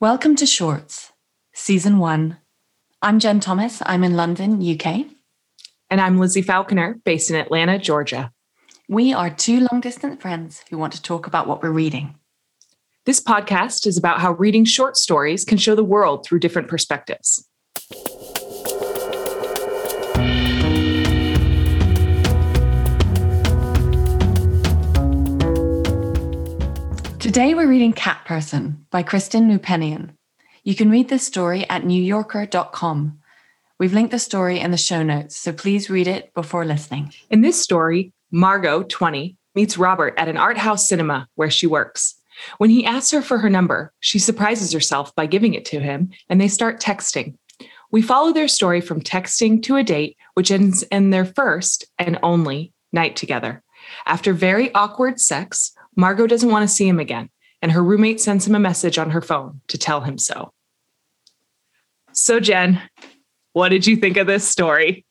Welcome to Shorts, Season 1. I'm Jen Thomas. I'm in London, UK. And I'm Lizzie Falconer, based in Atlanta, Georgia. We are two long distance friends who want to talk about what we're reading. This podcast is about how reading short stories can show the world through different perspectives. Today we're reading Cat Person by Kristen Roupenian. You can read this story at newyorker.com. We've linked the story in the show notes, so please read it before listening. In this story, Margot, 20, meets Robert at an art house cinema where she works. When he asks her for her number, she surprises herself by giving it to him, and they start texting. We follow their story from texting to a date, which ends in their first and only night together. After very awkward sex, Margot doesn't want to see him again, and her roommate sends him a message on her phone to tell him so. So, Jen, what did you think of this story?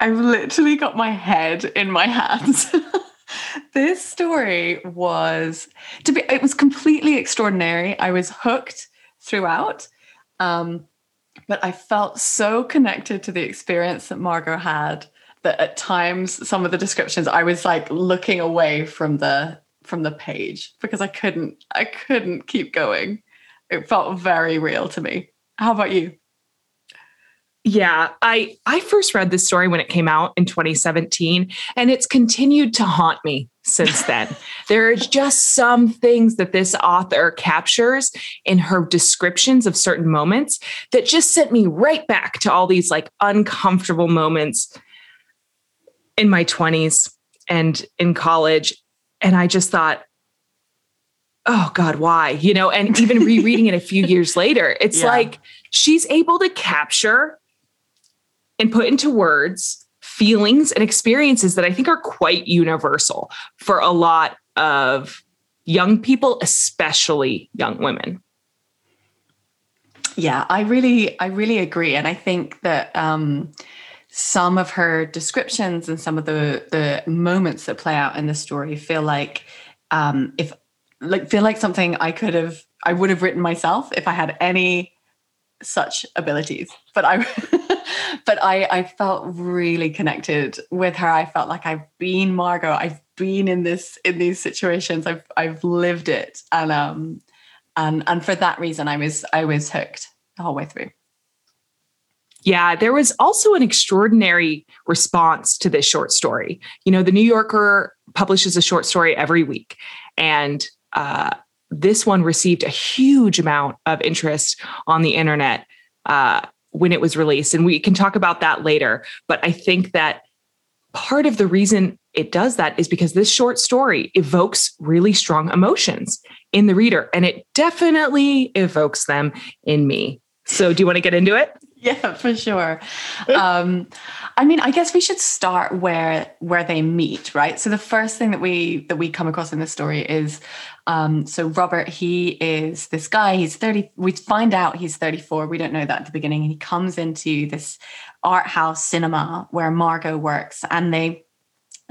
I've literally got my head in my hands. this story was to be it was completely extraordinary. I was hooked throughout. Um, but I felt so connected to the experience that Margot had that at times some of the descriptions I was like looking away from the from the page because I couldn't I couldn't keep going. It felt very real to me. How about you? Yeah, I I first read this story when it came out in 2017 and it's continued to haunt me since then. there are just some things that this author captures in her descriptions of certain moments that just sent me right back to all these like uncomfortable moments in my 20s and in college and I just thought oh god why you know and even rereading it a few years later it's yeah. like she's able to capture and put into words feelings and experiences that I think are quite universal for a lot of young people, especially young women. Yeah, I really, I really agree. And I think that um, some of her descriptions and some of the the moments that play out in the story feel like um, if like feel like something I could have I would have written myself if I had any such abilities. But I but I, I felt really connected with her. I felt like I've been Margot. I've been in this in these situations. I've I've lived it, and um, and and for that reason, I was I was hooked the whole way through. Yeah, there was also an extraordinary response to this short story. You know, the New Yorker publishes a short story every week, and uh, this one received a huge amount of interest on the internet. Uh, when it was released. And we can talk about that later. But I think that part of the reason it does that is because this short story evokes really strong emotions in the reader, and it definitely evokes them in me. So, do you want to get into it? Yeah, for sure. Um, I mean, I guess we should start where where they meet, right? So the first thing that we that we come across in this story is um, so Robert, he is this guy, he's 30, we find out he's 34. We don't know that at the beginning. He comes into this art house cinema where Margot works and they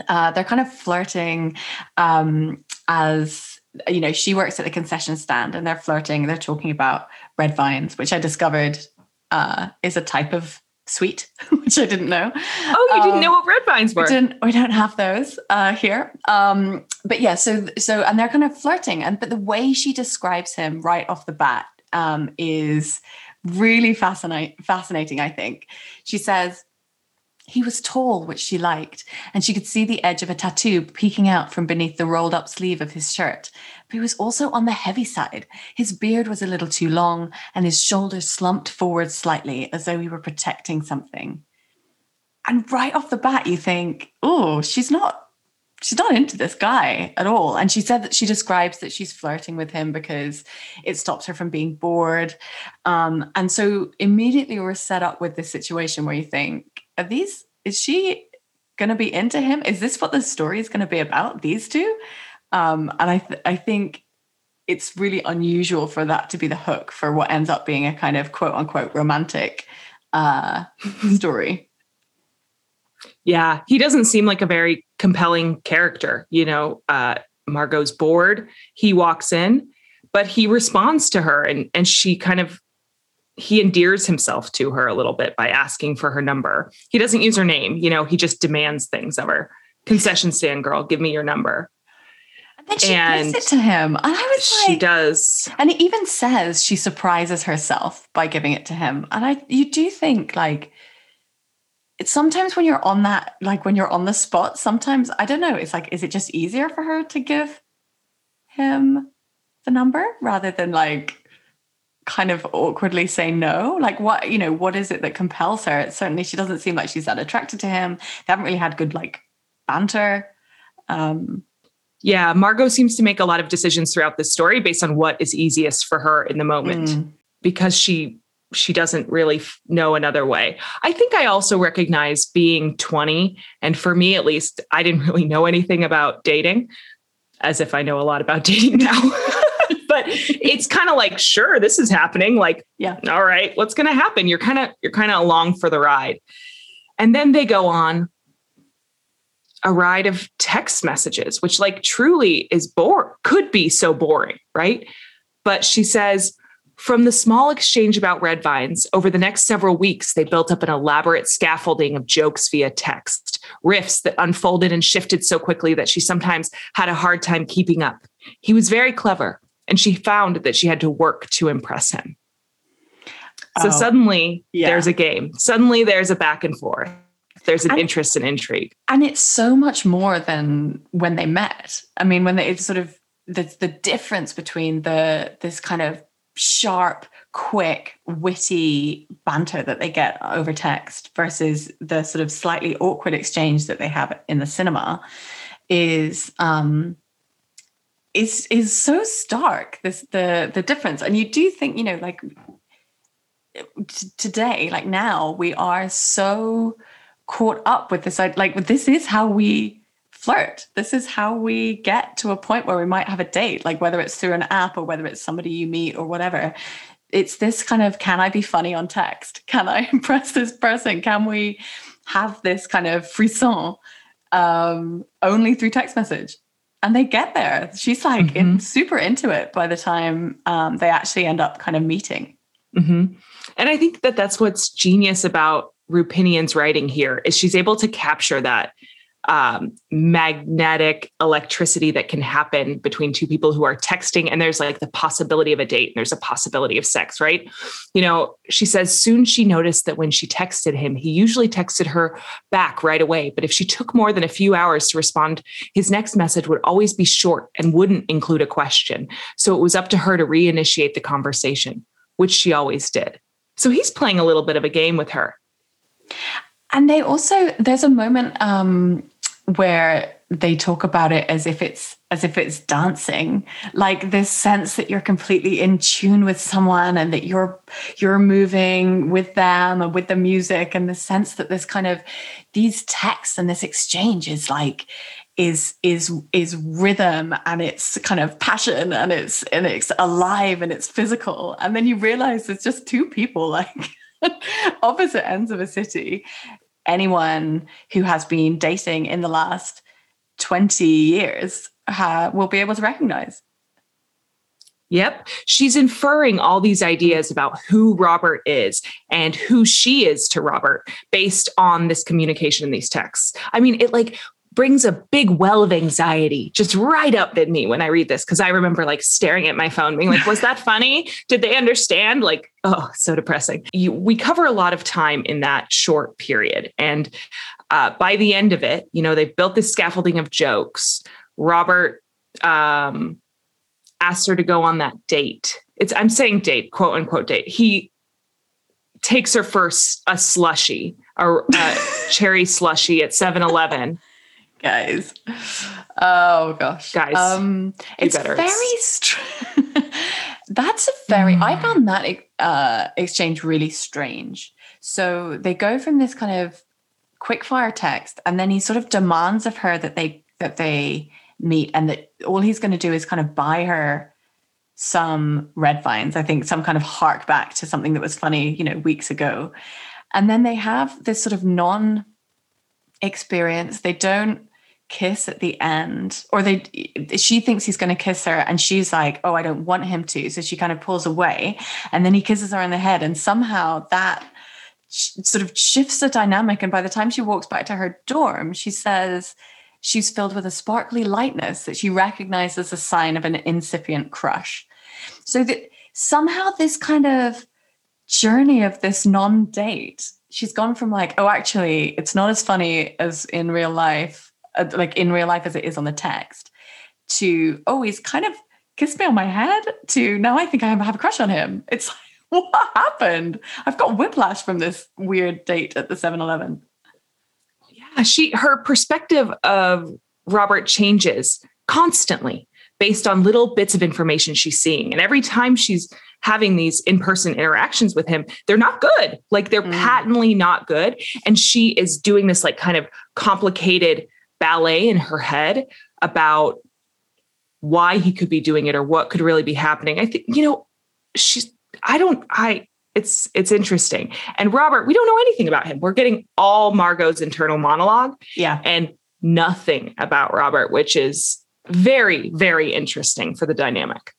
uh, they're kind of flirting um, as you know, she works at the concession stand and they're flirting, they're talking about red vines, which I discovered uh, is a type of sweet, which I didn't know. Oh, you um, didn't know what red vines were? We, didn't, we don't have those uh, here. Um, but yeah, so so and they're kind of flirting, and but the way she describes him right off the bat um, is really fascinating. Fascinating, I think. She says. He was tall, which she liked, and she could see the edge of a tattoo peeking out from beneath the rolled up sleeve of his shirt but he was also on the heavy side. His beard was a little too long, and his shoulders slumped forward slightly as though he were protecting something. And right off the bat, you think, oh, she's not she's not into this guy at all. And she said that she describes that she's flirting with him because it stops her from being bored. Um, and so immediately we're set up with this situation where you think, are these, is she going to be into him? Is this what the story is going to be about? These two? Um, and I, th- I think it's really unusual for that to be the hook for what ends up being a kind of quote unquote romantic uh, story. Yeah, he doesn't seem like a very compelling character. You know, uh, Margot's bored. He walks in, but he responds to her and and she kind of he endears himself to her a little bit by asking for her number. He doesn't use her name, you know, he just demands things of her. Concession stand girl, give me your number. And then she and gives it to him. And I was she like, she does. And he even says she surprises herself by giving it to him. And I you do think like it's sometimes when you're on that, like when you're on the spot, sometimes I don't know, it's like, is it just easier for her to give him the number rather than like kind of awkwardly say no? Like what, you know, what is it that compels her? It's certainly she doesn't seem like she's that attracted to him. They haven't really had good like banter. Um yeah, Margot seems to make a lot of decisions throughout this story based on what is easiest for her in the moment mm. because she she doesn't really know another way. I think I also recognize being 20 and for me at least I didn't really know anything about dating as if I know a lot about dating now. but it's kind of like sure this is happening like yeah. all right what's going to happen? You're kind of you're kind of along for the ride. And then they go on a ride of text messages which like truly is bore could be so boring right? But she says from the small exchange about red vines over the next several weeks they built up an elaborate scaffolding of jokes via text riffs that unfolded and shifted so quickly that she sometimes had a hard time keeping up. He was very clever and she found that she had to work to impress him. So oh, suddenly yeah. there's a game. Suddenly there's a back and forth. There's an and, interest and intrigue. And it's so much more than when they met. I mean, when they, it's sort of the, the difference between the this kind of sharp, quick, witty banter that they get over text versus the sort of slightly awkward exchange that they have in the cinema is um is is so stark this the the difference. And you do think you know like t- today like now we are so caught up with this like this is how we flirt. This is how we get to a point where we might have a date like whether it's through an app or whether it's somebody you meet or whatever. It's this kind of can i be funny on text? Can i impress this person? Can we have this kind of frisson um, only through text message and they get there. She's like mm-hmm. in, super into it by the time um, they actually end up kind of meeting. Mm-hmm. And I think that that's what's genius about Roupenian's writing here is she's able to capture that um, magnetic electricity that can happen between two people who are texting and there's like the possibility of a date and there's a possibility of sex right? You know she says soon she noticed that when she texted him he usually texted her back right away but if she took more than a few hours to respond his next message would always be short and wouldn't include a question. So it was up to her to reinitiate the conversation which she always did. So he's playing a little bit of a game with her. And they also there's a moment um where they talk about it as if it's as if it's dancing. Like this sense that you're completely in tune with someone and that you're you're moving with them and with the music and the sense that this kind of these texts and this exchange is like is is is rhythm and it's kind of passion and it's and it's alive and it's physical. And then you realize it's just two people like opposite ends of a city anyone who has been dating in the last 20 years will be able to recognize. Yep. She's inferring all these ideas about who Robert is and who she is to Robert based on this communication in these texts. I mean, it like brings a big well of anxiety just right up in me when I read this. Cause I remember like staring at my phone, being like, was that funny? Did they understand? Like, oh, so depressing. You, we cover a lot of time in that short period. And uh, by the end of it, you know, they've built this scaffolding of jokes. Robert um, asked her to go on that date. It's, I'm saying date, quote unquote date. He takes her for a slushy, a, a cherry slushy at 7 Eleven guys. Oh gosh, guys. Um, it's better. very. Str- That's a very. Mm. I found that uh, exchange really strange. So they go from this kind of quick fire text, and then he sort of demands of her that they that they meet, and that all he's going to do is kind of buy her some red vines. I think some kind of hark back to something that was funny, you know, weeks ago. And then they have this sort of non experience. They don't kiss at the end or they she thinks he's going to kiss her and she's like oh i don't want him to. So she kind of pulls away and then he kisses her on the head and somehow that sh- sort of shifts the dynamic and by the time she walks back to her dorm she says she's filled with a sparkly lightness that she recognizes as a sign of an incipient crush. So that somehow this kind of journey of this non-date she's gone from like oh actually it's not as funny as in real life like in real life as it is on the text to oh he's kind of kissed me on my head to now i think i have a crush on him. It's like what happened? I've got whiplash from this weird date at the 7-eleven yeah she her perspective of robert changes constantly based on little bits of information she's seeing. And every time she's having these in-person interactions with him they're not good. Like they're mm. patently not good. And she is doing this like kind of complicated ballet in her head about why he could be doing it or what could really be happening. I think, you know, she's, I don't, I, it's, it's interesting. And Robert, we don't know anything about him. We're getting all Margot's internal monologue. Yeah. And nothing about Robert, which is very, very interesting for the dynamic.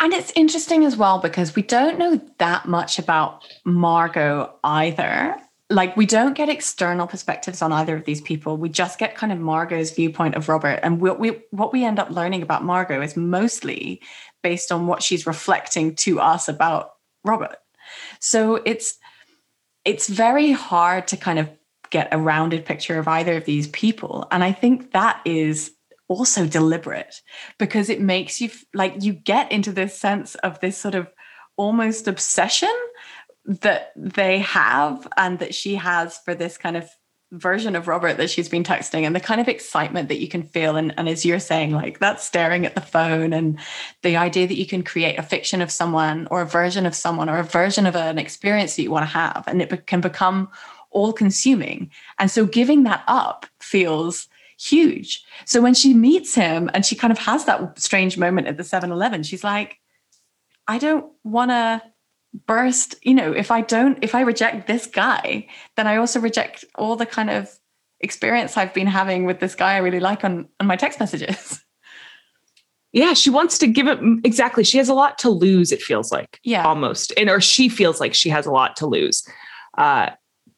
And it's interesting as well because we don't know that much about Margot either like we don't get external perspectives on either of these people. We just get kind of margot's viewpoint of robert. And what we what we end up learning about margot is mostly based on what she's reflecting to us about robert. So it's it's very hard to kind of get a rounded picture of either of these people. And i think that is also deliberate because it makes you like you get into this sense of this sort of almost obsession that they have and that she has for this kind of version of Robert that she's been texting and the kind of excitement that you can feel. And, and as you're saying, like that staring at the phone and the idea that you can create a fiction of someone or a version of someone or a version of an experience that you want to have, and it be- can become all consuming. And so giving that up feels huge. So when she meets him and she kind of has that strange moment at the 7 Eleven, she's like, I don't want to burst you know if i don't if i reject this guy then i also reject all the kind of experience i've been having with this guy i really like on on my text messages. Yeah she wants to give it exactly. She has a lot to lose it feels like yeah. almost and or she feels like she has a lot to lose uh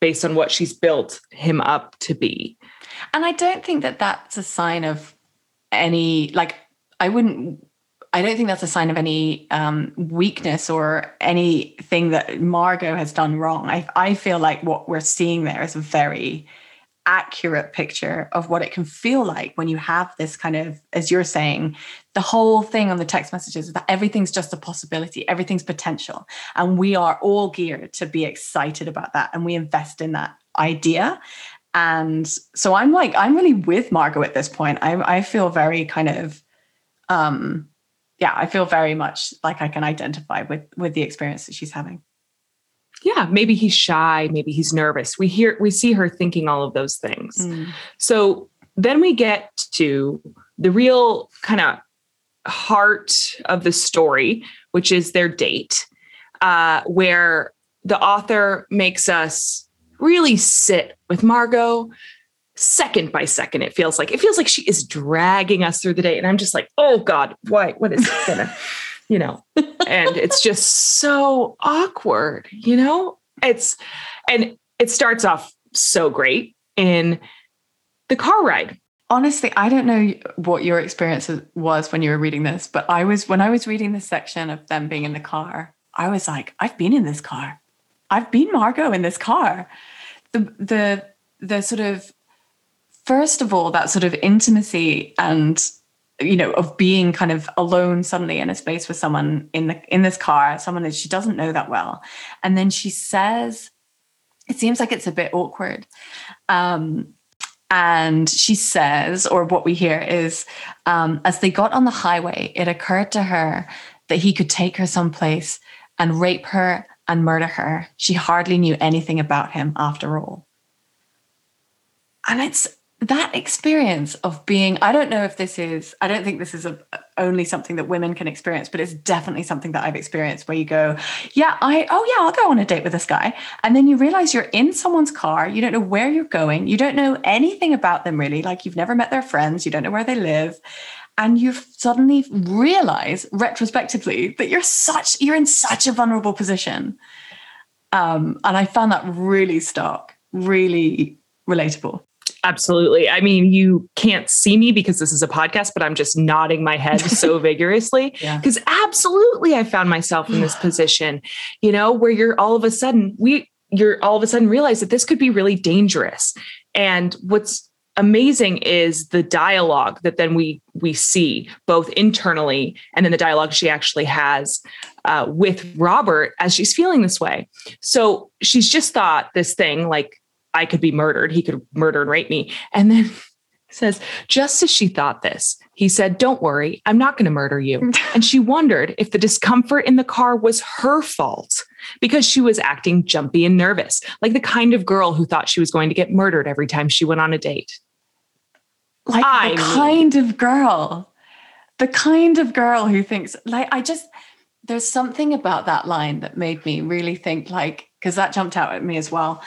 based on what she's built him up to be. And i don't think that that's a sign of any like i wouldn't I don't think that's a sign of any um, weakness or anything that Margot has done wrong. I, I feel like what we're seeing there is a very accurate picture of what it can feel like when you have this kind of, as you're saying, the whole thing on the text messages is that everything's just a possibility, everything's potential. And we are all geared to be excited about that and we invest in that idea. And so I'm like, I'm really with Margot at this point. I, I feel very kind of um yeah, I feel very much like I can identify with with the experience that she's having. Yeah, maybe he's shy, maybe he's nervous. We hear we see her thinking all of those things. Mm. So then we get to the real kind of heart of the story, which is their date, uh, where the author makes us really sit with Margot, second by second it feels like it feels like she is dragging us through the day. And i'm just like oh god why what is it gonna you know? And it's just so awkward you know? It's and it starts off so great in the car ride. Honestly i don't know what your experience was when you were reading this but i was when i was reading this section of them being in the car i was like i've been in this car. I've been margot in this car. The the the sort of first of all, that sort of intimacy and you know of being kind of alone suddenly in a space with someone in the in this car someone that she doesn't know that well. And then she says it seems like it's a bit awkward. Um, and she says or what we hear is um, as they got on the highway it occurred to her that he could take her someplace and rape her and murder her. She hardly knew anything about him after all. And it's that experience of being i don't know if this is i don't think this is a, only something that women can experience but it's definitely something that i've experienced where you go yeah i oh yeah i'll go on a date with this guy. And then you realize you're in someone's car you don't know where you're going you don't know anything about them really like you've never met their friends you don't know where they live and you suddenly realize retrospectively that you're such you're in such a vulnerable position. Um, and i found that really stark really relatable Absolutely. I mean, you can't see me because this is a podcast, but I'm just nodding my head so vigorously. Because yeah. absolutely, I found myself in this position, you know, where you're all of a sudden, we, you're all of a sudden realize that this could be really dangerous. And what's amazing is the dialogue that then we we see both internally and then the dialogue she actually has uh, with Robert as she's feeling this way. So she's just thought this thing like I could be murdered. He could murder and rape me. And then says, just as she thought this, he said, Don't worry, I'm not going to murder you. and she wondered if the discomfort in the car was her fault because she was acting jumpy and nervous, like the kind of girl who thought she was going to get murdered every time she went on a date. Like I the mean, kind of girl, the kind of girl who thinks, like, I just, there's something about that line that made me really think, like, because that jumped out at me as well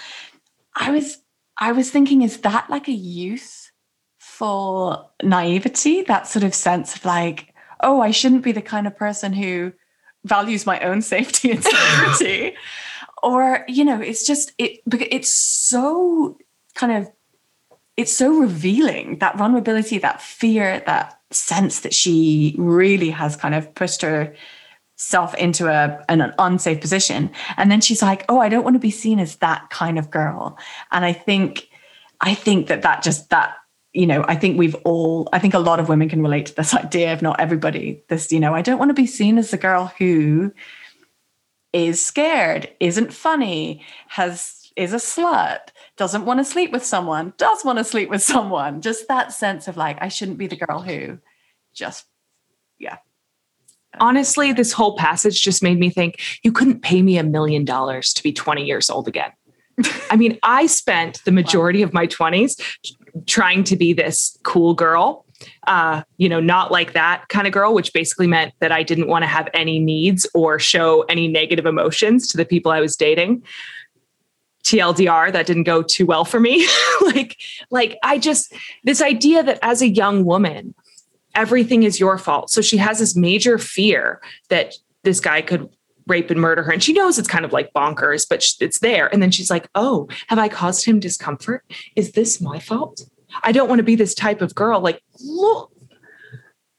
I was I was thinking, is that like a youthful naivety? That sort of sense of like, oh, I shouldn't be the kind of person who values my own safety and security. or, you know, it's just it it's so kind of it's so revealing that vulnerability, that fear, that sense that she really has kind of pushed her self into a an, unsafe position. And then she's like oh i don't want to be seen as that kind of girl. And i think i think that that just that you know i think we've all i think a lot of women can relate to this idea if not everybody this you know i don't want to be seen as the girl who is scared isn't funny has is a slut doesn't want to sleep with someone does want to sleep with someone. Just that sense of like i shouldn't be the girl who just yeah honestly, this whole passage just made me think you couldn't pay me a million dollars to be 20 years old again. I mean, I spent the majority of my 20s trying to be this cool girl, uh, you know, not like that kind of girl, which basically meant that I didn't want to have any needs or show any negative emotions to the people I was dating. TLDR, that didn't go too well for me. like, like I just this idea that as a young woman, everything is your fault. So she has this major fear that this guy could rape and murder her. And she knows it's kind of like bonkers, but it's there. And then she's like, oh, have I caused him discomfort? Is this my fault? I don't want to be this type of girl. Like, look.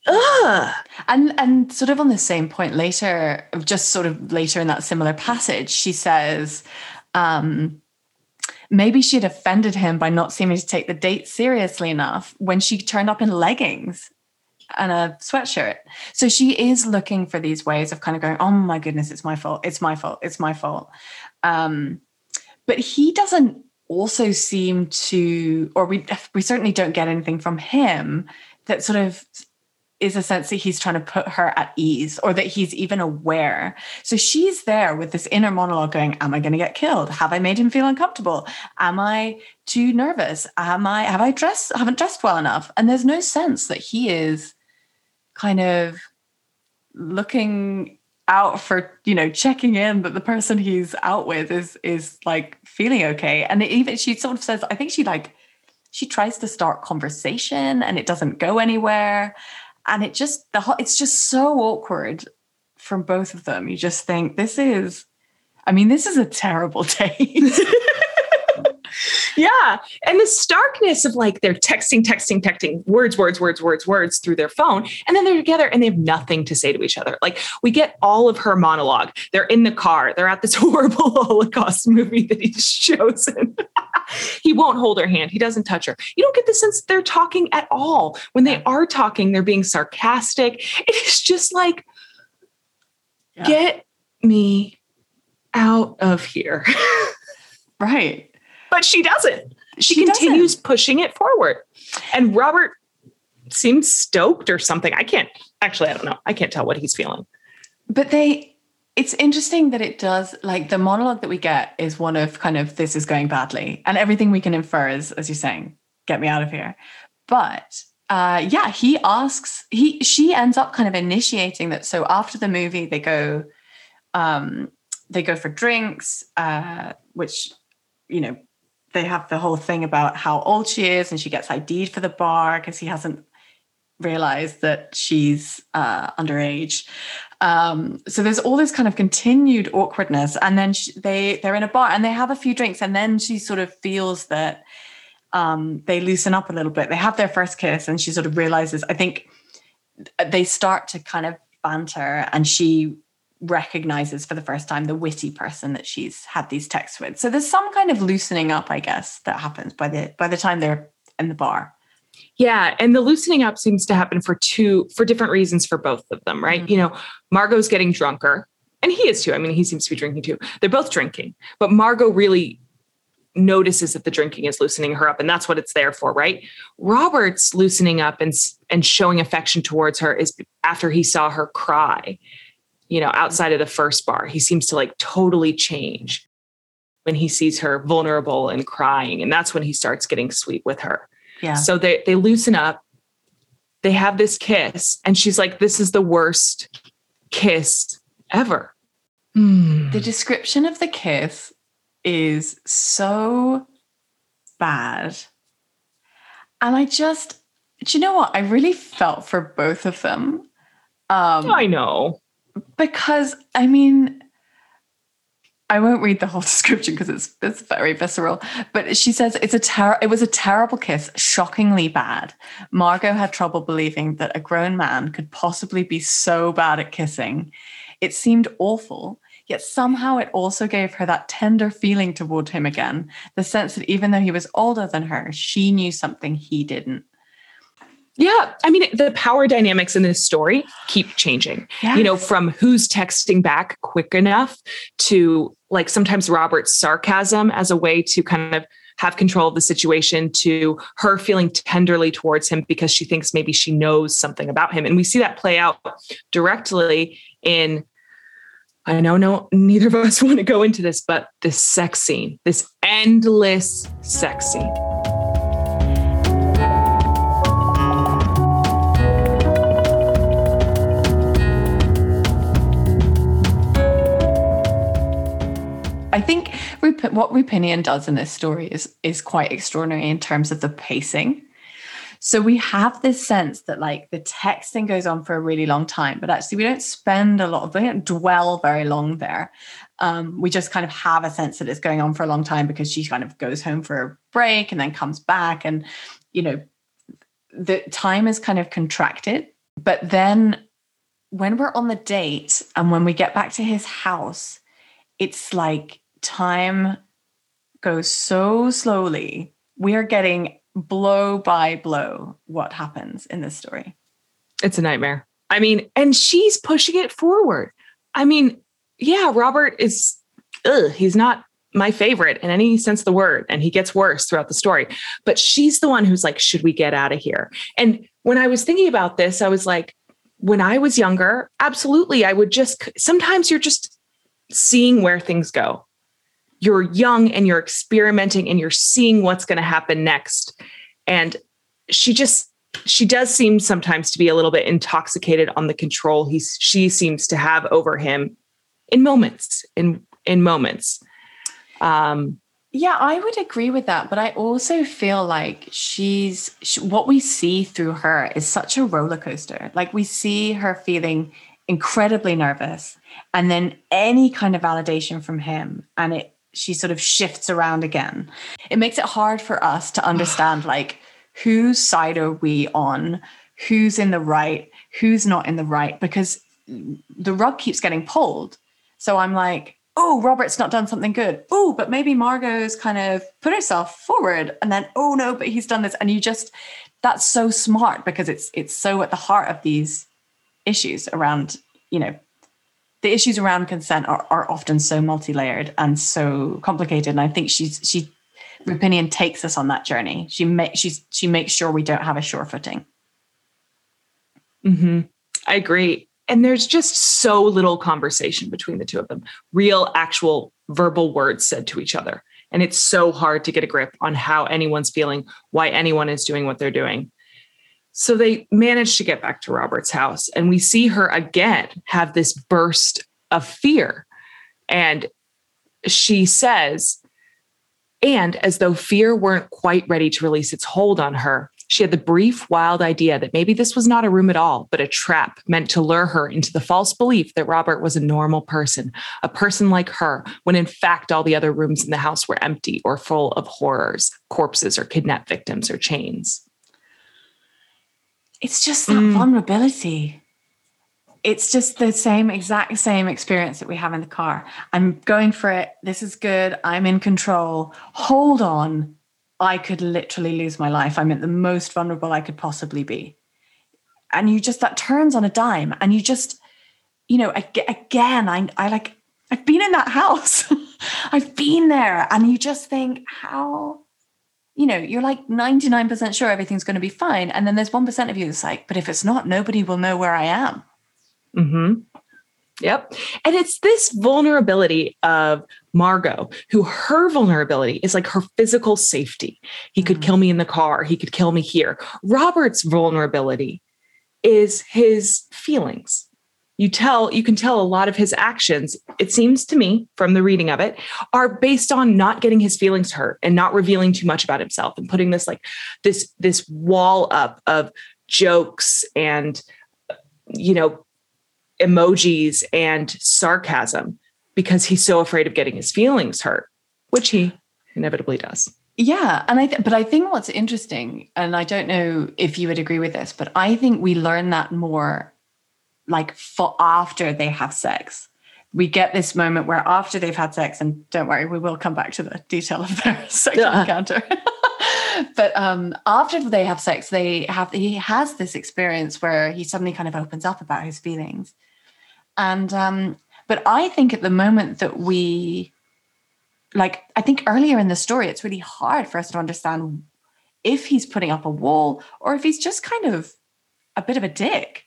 Ugh. And and sort of on the same point later, just sort of later in that similar passage, she says, um, maybe she'd offended him by not seeming to take the date seriously enough when she turned up in leggings and a sweatshirt. So she is looking for these ways of kind of going, oh my goodness, it's my fault. It's my fault. It's my fault. Um, but he doesn't also seem to, or we we certainly don't get anything from him that sort of is a sense that he's trying to put her at ease or that he's even aware. So she's there with this inner monologue going, Am I going to get killed? Have I made him feel uncomfortable? Am I too nervous? Am I, have I dressed, haven't dressed well enough? And there's no sense that he is kind of looking out for you know checking in that the person he's out with is is like feeling okay and even she sort of says i think she like she tries to start conversation and it doesn't go anywhere and it just the it's just so awkward from both of them you just think this is i mean this is a terrible date yeah. And the starkness of like they're texting, texting, texting, words, words, words, words, words through their phone. And then they're together and they have nothing to say to each other. Like we get all of her monologue. They're in the car. They're at this horrible Holocaust movie that he's chosen. he won't hold her hand. He doesn't touch her. You don't get the sense they're talking at all. When they are talking, they're being sarcastic. It is just like, yeah. get me out of here. right but she doesn't. She, she continues doesn't. pushing it forward. And Robert seems stoked or something. I can't actually, I don't know. I can't tell what he's feeling. But they, it's interesting that it does, like the monologue that we get is one of kind of this is going badly. And everything we can infer is, as you're saying, get me out of here. But uh, yeah, he asks, he she ends up kind of initiating that. So after the movie, they go, um, they go for drinks, uh, which, you know, they have the whole thing about how old she is, and she gets ID'd for the bar because he hasn't realized that she's uh, underage. Um, so there's all this kind of continued awkwardness, and then she, they they're in a bar and they have a few drinks, and then she sort of feels that um, they loosen up a little bit. They have their first kiss, and she sort of realizes. I think they start to kind of banter, and she recognizes for the first time the witty person that she's had these texts with. So there's some kind of loosening up, I guess, that happens by the by the time they're in the bar. Yeah, and the loosening up seems to happen for two for different reasons for both of them, right? Mm-hmm. You know, Margot's getting drunker, and he is too. I mean, he seems to be drinking too. They're both drinking, but Margot really notices that the drinking is loosening her up and that's what it's there for right robert's loosening up and and showing affection towards her is after he saw her cry you know outside of the first bar he seems to like totally change when he sees her vulnerable and crying and that's when he starts getting sweet with her yeah so they they loosen up they have this kiss and she's like this is the worst kiss ever the description of the kiss is so bad. And I just, do you know what? I really felt for both of them. Um, I know. Because, I mean, I won't read the whole description because it's it's very visceral. But she says it's a ter- it was a terrible kiss, shockingly bad. Margot had trouble believing that a grown man could possibly be so bad at kissing. It seemed awful, Yet somehow it also gave her that tender feeling toward him again, the sense that even though he was older than her, she knew something he didn't. Yeah. I mean, the power dynamics in this story keep changing, yes. you know, from who's texting back quick enough to like sometimes Robert's sarcasm as a way to kind of have control of the situation to her feeling tenderly towards him because she thinks maybe she knows something about him. And we see that play out directly in I know no neither of us want to go into this, but this sex scene, this endless sex scene. I think what Roupenian does in this story is is quite extraordinary in terms of the pacing. So we have this sense that like the texting goes on for a really long time, but actually we don't spend a lot of, we don't dwell very long there. Um, we just kind of have a sense that it's going on for a long time because she kind of goes home for a break and then comes back. And, you know, the time is kind of contracted. But then when we're on the date and when we get back to his house, it's like time goes so slowly. We are getting blow by blow what happens in this story. It's a nightmare. I mean, and she's pushing it forward. I mean, yeah, Robert is, ugh, he's not my favorite in any sense of the word, and he gets worse throughout the story. But she's the one who's like, should we get out of here? And when I was thinking about this, I was like, when I was younger, absolutely, I would just, sometimes you're just seeing where things go you're young and you're experimenting and you're seeing what's going to happen next. And she just she does seem sometimes to be a little bit intoxicated on the control he she seems to have over him in moments in in moments um yeah i would agree with that but i also feel like she's she, what we see through her is such a roller coaster like we see her feeling incredibly nervous and then any kind of validation from him and it she sort of shifts around again. It makes it hard for us to understand like whose side are we on, who's in the right, who's not in the right, because the rug keeps getting pulled. So I'm like, oh, Robert's not done something good. Oh, but maybe Margot's kind of put herself forward. And then, oh no, but he's done this. And you just that's so smart because it's it's so at the heart of these issues around, you know, the issues around consent are, are often so multi-layered and so complicated. And I think she's she Roupenian takes us on that journey. She makes she's she makes sure we don't have a sure footing. Mm-hmm. I agree. And there's just so little conversation between the two of them, real, actual verbal words said to each other. And it's so hard to get a grip on how anyone's feeling, why anyone is doing what they're doing. So they manage to get back to Robert's house, and we see her again have this burst of fear. And she says, and as though fear weren't quite ready to release its hold on her, she had the brief, wild idea that maybe this was not a room at all, but a trap meant to lure her into the false belief that Robert was a normal person, a person like her, when in fact all the other rooms in the house were empty or full of horrors, corpses, or kidnapped victims or chains. It's just that mm. vulnerability. It's just the same exact same experience that we have in the car. I'm going for it. This is good. I'm in control. Hold on. I could literally lose my life. I'm at the most vulnerable I could possibly be. And you just, that turns on a dime. And you just, you know, again, I, I like, I've been in that house. I've been there. And you just think, how, you know, you're like 99% sure everything's going to be fine. And then there's 1% of you that's like, but if it's not, nobody will know where I am. Mm-hmm. Yep. And it's this vulnerability of Margot, who her vulnerability is like her physical safety. He could mm-hmm. kill me in the car, he could kill me here. Robert's vulnerability is his feelings. You tell you can tell a lot of his actions, it seems to me from the reading of it, are based on not getting his feelings hurt and not revealing too much about himself and putting this like this this wall up of jokes and you know emojis and sarcasm because he's so afraid of getting his feelings hurt, which he inevitably does. Yeah, and I th- but I think what's interesting, and I don't know if you would agree with this, but I think we learn that more like for after they have sex. We get this moment where after they've had sex, and don't worry, we will come back to the detail of their sexual yeah. encounter. but um, after they have sex, they have he has this experience where he suddenly kind of opens up about his feelings, and um, but I think at the moment that we, like, I think earlier in the story, it's really hard for us to understand if he's putting up a wall or if he's just kind of a bit of a dick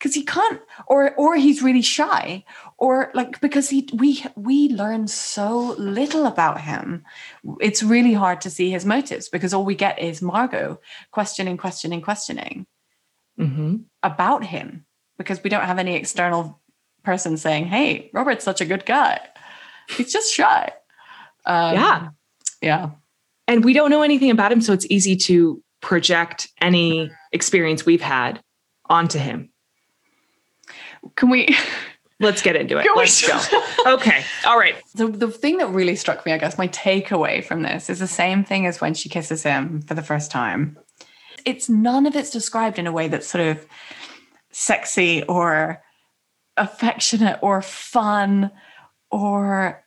because he can't or or he's really shy or like because he we we learn so little about him it's really hard to see his motives because all we get is margot questioning questioning questioning mm-hmm. about him because we don't have any external person saying, Hey, Robert's such a good guy. He's just shy. Um, yeah. Yeah. And we don't know anything about him. So it's easy to project any experience we've had onto him. Can we? Let's get into it. Can Let's go. okay. All right. The, the thing that really struck me, I guess, my takeaway from this is the same thing as when she kisses him for the first time. It's none of it's described in a way that's sort of sexy or affectionate or fun or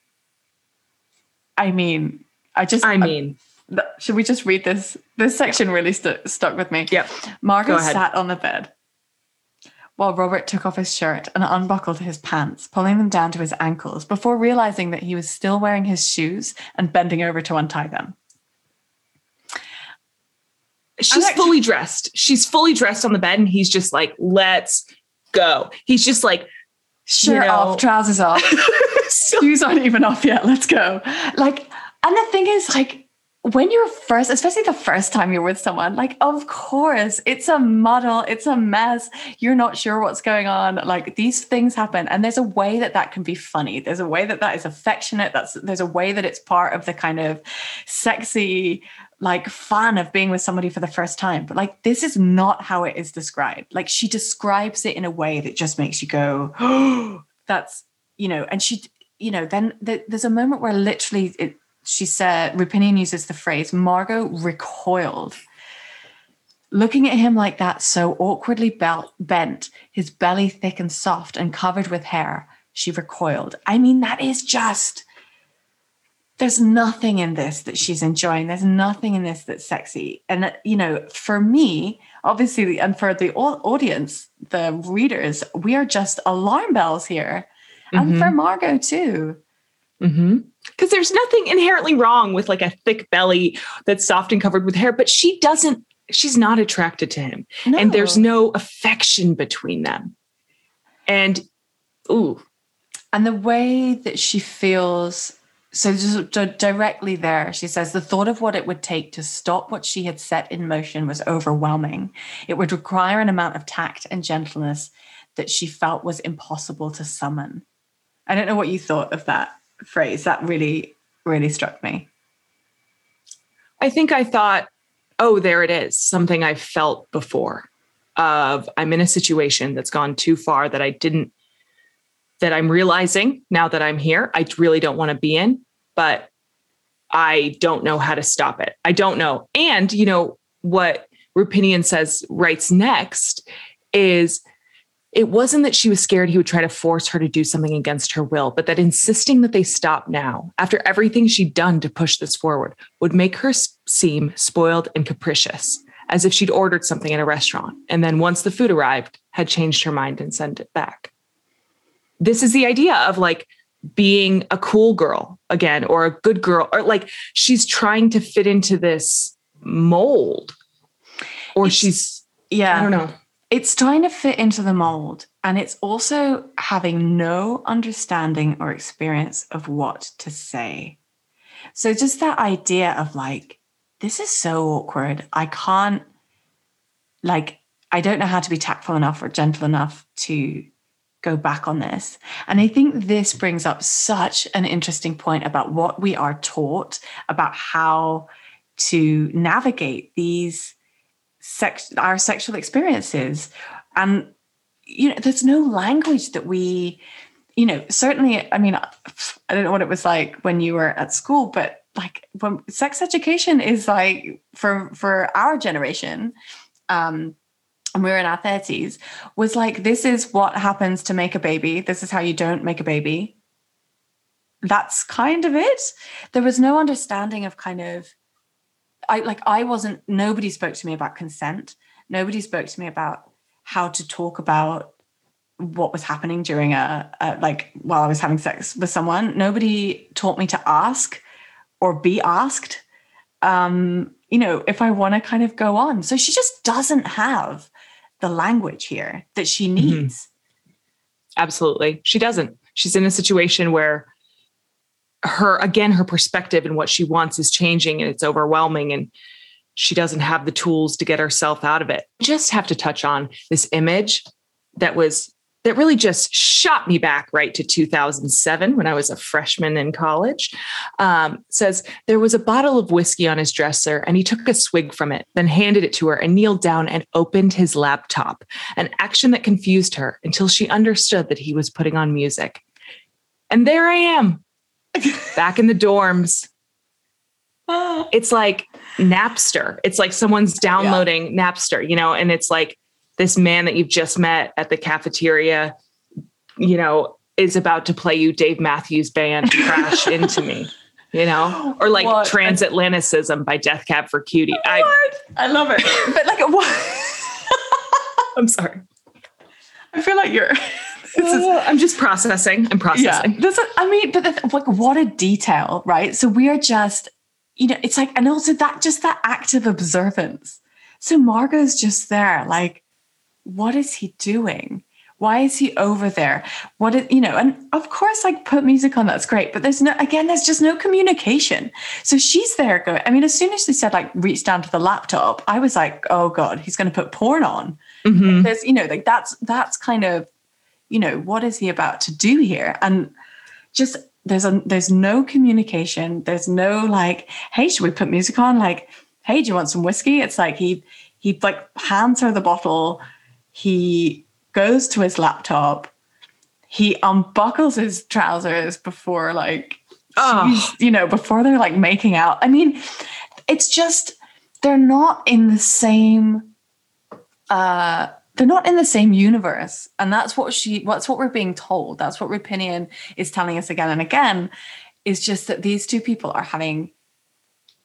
I mean, I just I mean, I, should we just read this? This section yeah. really st- stuck with me. Yeah. Margot sat on the bed while Robert took off his shirt and unbuckled his pants, pulling them down to his ankles before realizing that he was still wearing his shoes and bending over to untie them. She's fully dressed. She's fully dressed on the bed, and he's just like, let's go. He's just like, shirt you know, off, trousers off, shoes aren't even off yet. Let's go. Like, and the thing is, like, when you're first, especially the first time you're with someone, like, of course, it's a muddle, it's a mess. You're not sure what's going on. Like, these things happen. And there's a way that that can be funny. There's a way that that is affectionate. That's, there's a way that it's part of the kind of sexy, like fun of being with somebody for the first time. But like, this is not how it is described. Like, she describes it in a way that just makes you go, oh, that's, you know, and she, you know, then there's a moment where literally it, she said, Roupenian uses the phrase, Margot recoiled. Looking at him like that, so awkwardly bent, his belly thick and soft and covered with hair, she recoiled. I mean, that is just, there's nothing in this that she's enjoying. There's nothing in this that's sexy. And, you know, for me, obviously, and for the audience, the readers, we are just alarm bells here. Mm-hmm. And for mm-hmm. Margot, too. Mm-hmm because there's nothing inherently wrong with like a thick belly that's soft and covered with hair, but she doesn't, she's not attracted to him. No. And there's no affection between them. And ooh. And the way that she feels so just directly there, she says the thought of what it would take to stop what she had set in motion was overwhelming. It would require an amount of tact and gentleness that she felt was impossible to summon. I don't know what you thought of that phrase. That really, really struck me. I think I thought, oh, there it is, something I felt before of I'm in a situation that's gone too far that I didn't that I'm realizing now that I'm here, I really don't want to be in, but I don't know how to stop it. I don't know. And, you know, what Roupenian says writes next is it wasn't that she was scared he would try to force her to do something against her will, but that insisting that they stop now, after everything she'd done to push this forward, would make her seem spoiled and capricious, as if she'd ordered something in a restaurant. And then once the food arrived, had changed her mind and sent it back. This is the idea of like being a cool girl again or a good girl or like she's trying to fit into this mold. Or it's, she's yeah. I don't know it's trying to fit into the mold and it's also having no understanding or experience of what to say so just that idea of like this is so awkward i can't like i don't know how to be tactful enough or gentle enough to go back on this. And I think this brings up such an interesting point about what we are taught about how to navigate these sex our sexual experiences. And you know, there's no language that we, you know, certainly, I mean, I don't know what it was like when you were at school, but like when sex education is like for for our generation, um, and we were in our 30s was like this is what happens to make a baby. This is how you don't make a baby. That's kind of it. There was no understanding of kind of i like i wasn't nobody spoke to me about consent nobody spoke to me about how to talk about what was happening during a, a like while i was having sex with someone nobody taught me to ask or be asked um you know if i want to kind of go on so she just doesn't have the language here that she mm-hmm. needs. Mm-hmm. Absolutely. She doesn't. She's in a situation where her, again, her perspective and what she wants is changing and it's overwhelming. And she doesn't have the tools to get herself out of it. Just have to touch on this image that was that really just shot me back right to 2007 when I was a freshman in college. Um, says there was a bottle of whiskey on his dresser and he took a swig from it, then handed it to her and kneeled down and opened his laptop, an action that confused her until she understood that he was putting on music. And there I am, back in the dorms. It's like Napster. It's like someone's downloading yeah. Napster, you know, and it's like this man that you've just met at the cafeteria, you know, is about to play you Dave Matthews Band Crash Into Me, you know, or like what? Transatlanticism by Death Cab for Cutie. I, I love it. But like, what? I'm sorry. I feel like you're. I'm just processing. I'm processing. Yeah. This, I mean, but the, like, what a detail, right? So we are just, you know, it's like, and also that just that active observance. So Margot's just there, like, what is he doing? Why is he over there? What is, you know, and of course, like put music on, that's great. But there's no, again, there's just no communication. So she's there going, I mean, as soon as they said like reach down to the laptop, I was like, oh God, he's going to put porn on. Mm-hmm. There's, you know, like that's, that's kind of, you know, what is he about to do here? And just, there's a, there's no communication. There's no like, hey, should we put music on? Like, hey, do you want some whiskey? It's like he, he like hands her the bottle he goes to his laptop, he unbuckles his trousers before like oh. you know, before they're like making out. I mean, it's just they're not in the same uh they're not in the same universe. And that's what she what's what we're being told. That's what Roupenian is telling us again and again. Is just that these two people are having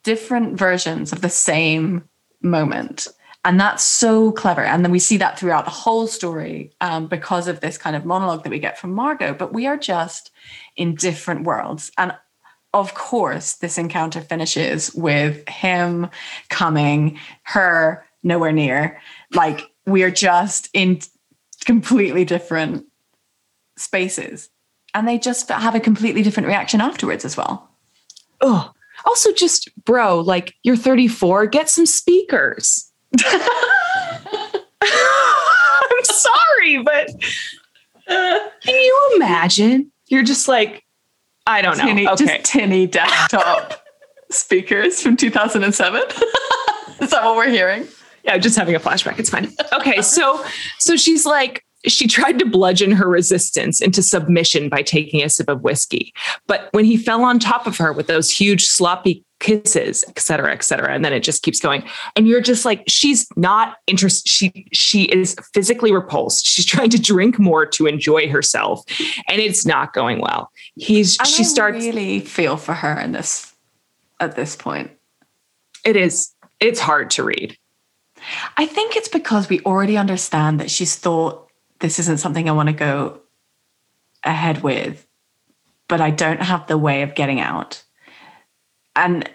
different versions of the same moment. And that's so clever. And then we see that throughout the whole story um, because of this kind of monologue that we get from Margot. But we are just in different worlds. And of course, this encounter finishes with him coming, her nowhere near. Like we are just in completely different spaces. And they just have a completely different reaction afterwards as well. oh, also just bro, like you're 34, get some speakers. I'm sorry, but can you imagine? You're just like, I don't know. Tinny, okay. Just tinny desktop speakers from 2007. Is that what we're hearing? Yeah, just having a flashback. It's fine. Okay, so so she's like, she tried to bludgeon her resistance into submission by taking a sip of whiskey. But when he fell on top of her with those huge sloppy kisses, et cetera, et cetera, and then it just keeps going. And you're just like, she's not interested. She she is physically repulsed. She's trying to drink more to enjoy herself, and it's not going well. He's And she I starts. really feel for her in this at this point. it is. It's hard to read. I think it's because we already understand that she's thought this isn't something I want to go ahead with, but I don't have the way of getting out. And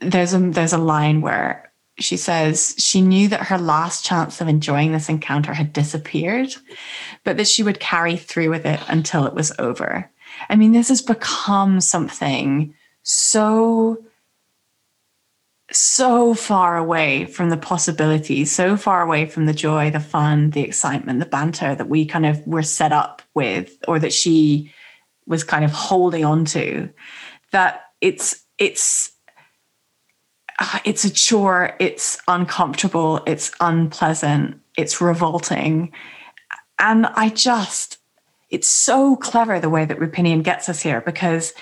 there's a there's a line where she says she knew that her last chance of enjoying this encounter had disappeared, but that she would carry through with it until it was over. I mean, this has become something so so far away from the possibilities, so far away from the joy, the fun, the excitement, the banter that we kind of were set up with, or that she was kind of holding on to, that it's it's uh, it's a chore, it's uncomfortable, it's unpleasant, it's revolting. And I just, it's so clever the way that Roupenian gets us here because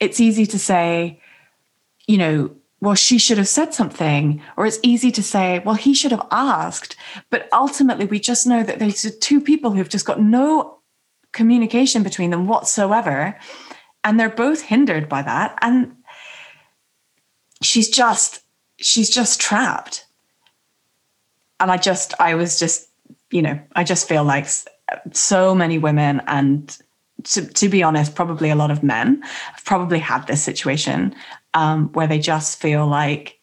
it's easy to say, you know, well, she should have said something, or it's easy to say, well, he should have asked. But ultimately, we just know that there's two people who've just got no communication between them whatsoever. And they're both hindered by that. And she's just, she's just trapped. And I just, I was just, you know, I just feel like so many women and to, to be honest, probably a lot of men have probably had this situation um, where they just feel like,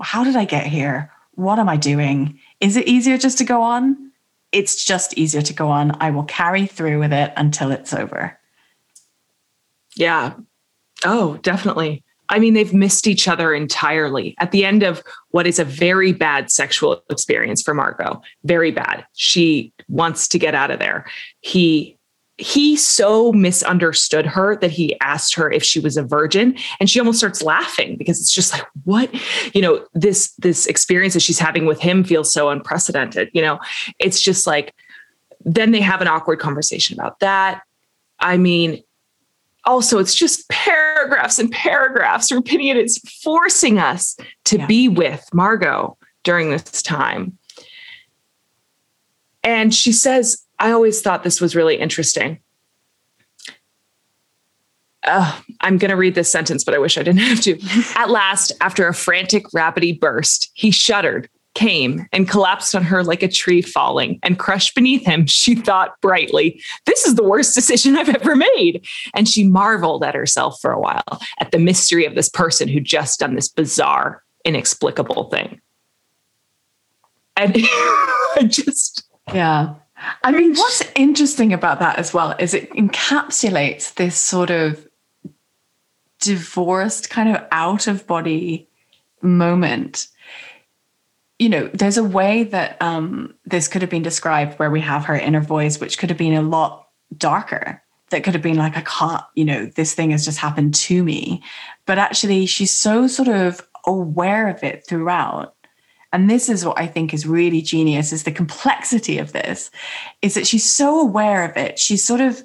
how did I get here? What am I doing? Is it easier just to go on? It's just easier to go on. I will carry through with it until it's over. Yeah. Oh, definitely. I mean, they've missed each other entirely at the end of what is a very bad sexual experience for Margot. Very bad. She wants to get out of there. He he so misunderstood her that he asked her if she was a virgin. And she almost starts laughing because it's just like what? You know this this experience that she's having with him feels so unprecedented you know? It's just like then they have an awkward conversation about that. I mean also it's just paragraphs and paragraphs Roupenian is forcing us to Yeah. be with margot during this time. And she says i always thought this was really interesting uh, I'm going to read this sentence, but I wish I didn't have to. At last, after a frantic, rapidy burst, he shuddered, came, and collapsed on her like a tree falling. And crushed beneath him, she thought brightly, This is the worst decision I've ever made. And she marveled at herself for a while, at the mystery of this person who'd just done this bizarre, inexplicable thing. And I just, Yeah. I mean, what's interesting about that as well is it encapsulates this sort of divorced, kind of out of body moment. You know, there's a way that um, this could have been described where we have her inner voice, which could have been a lot darker. That could have been like, I can't, you know, this thing has just happened to me. But actually, she's so sort of aware of it throughout and this is what i think is really genius is the complexity of this is that she's so aware of it. She's sort of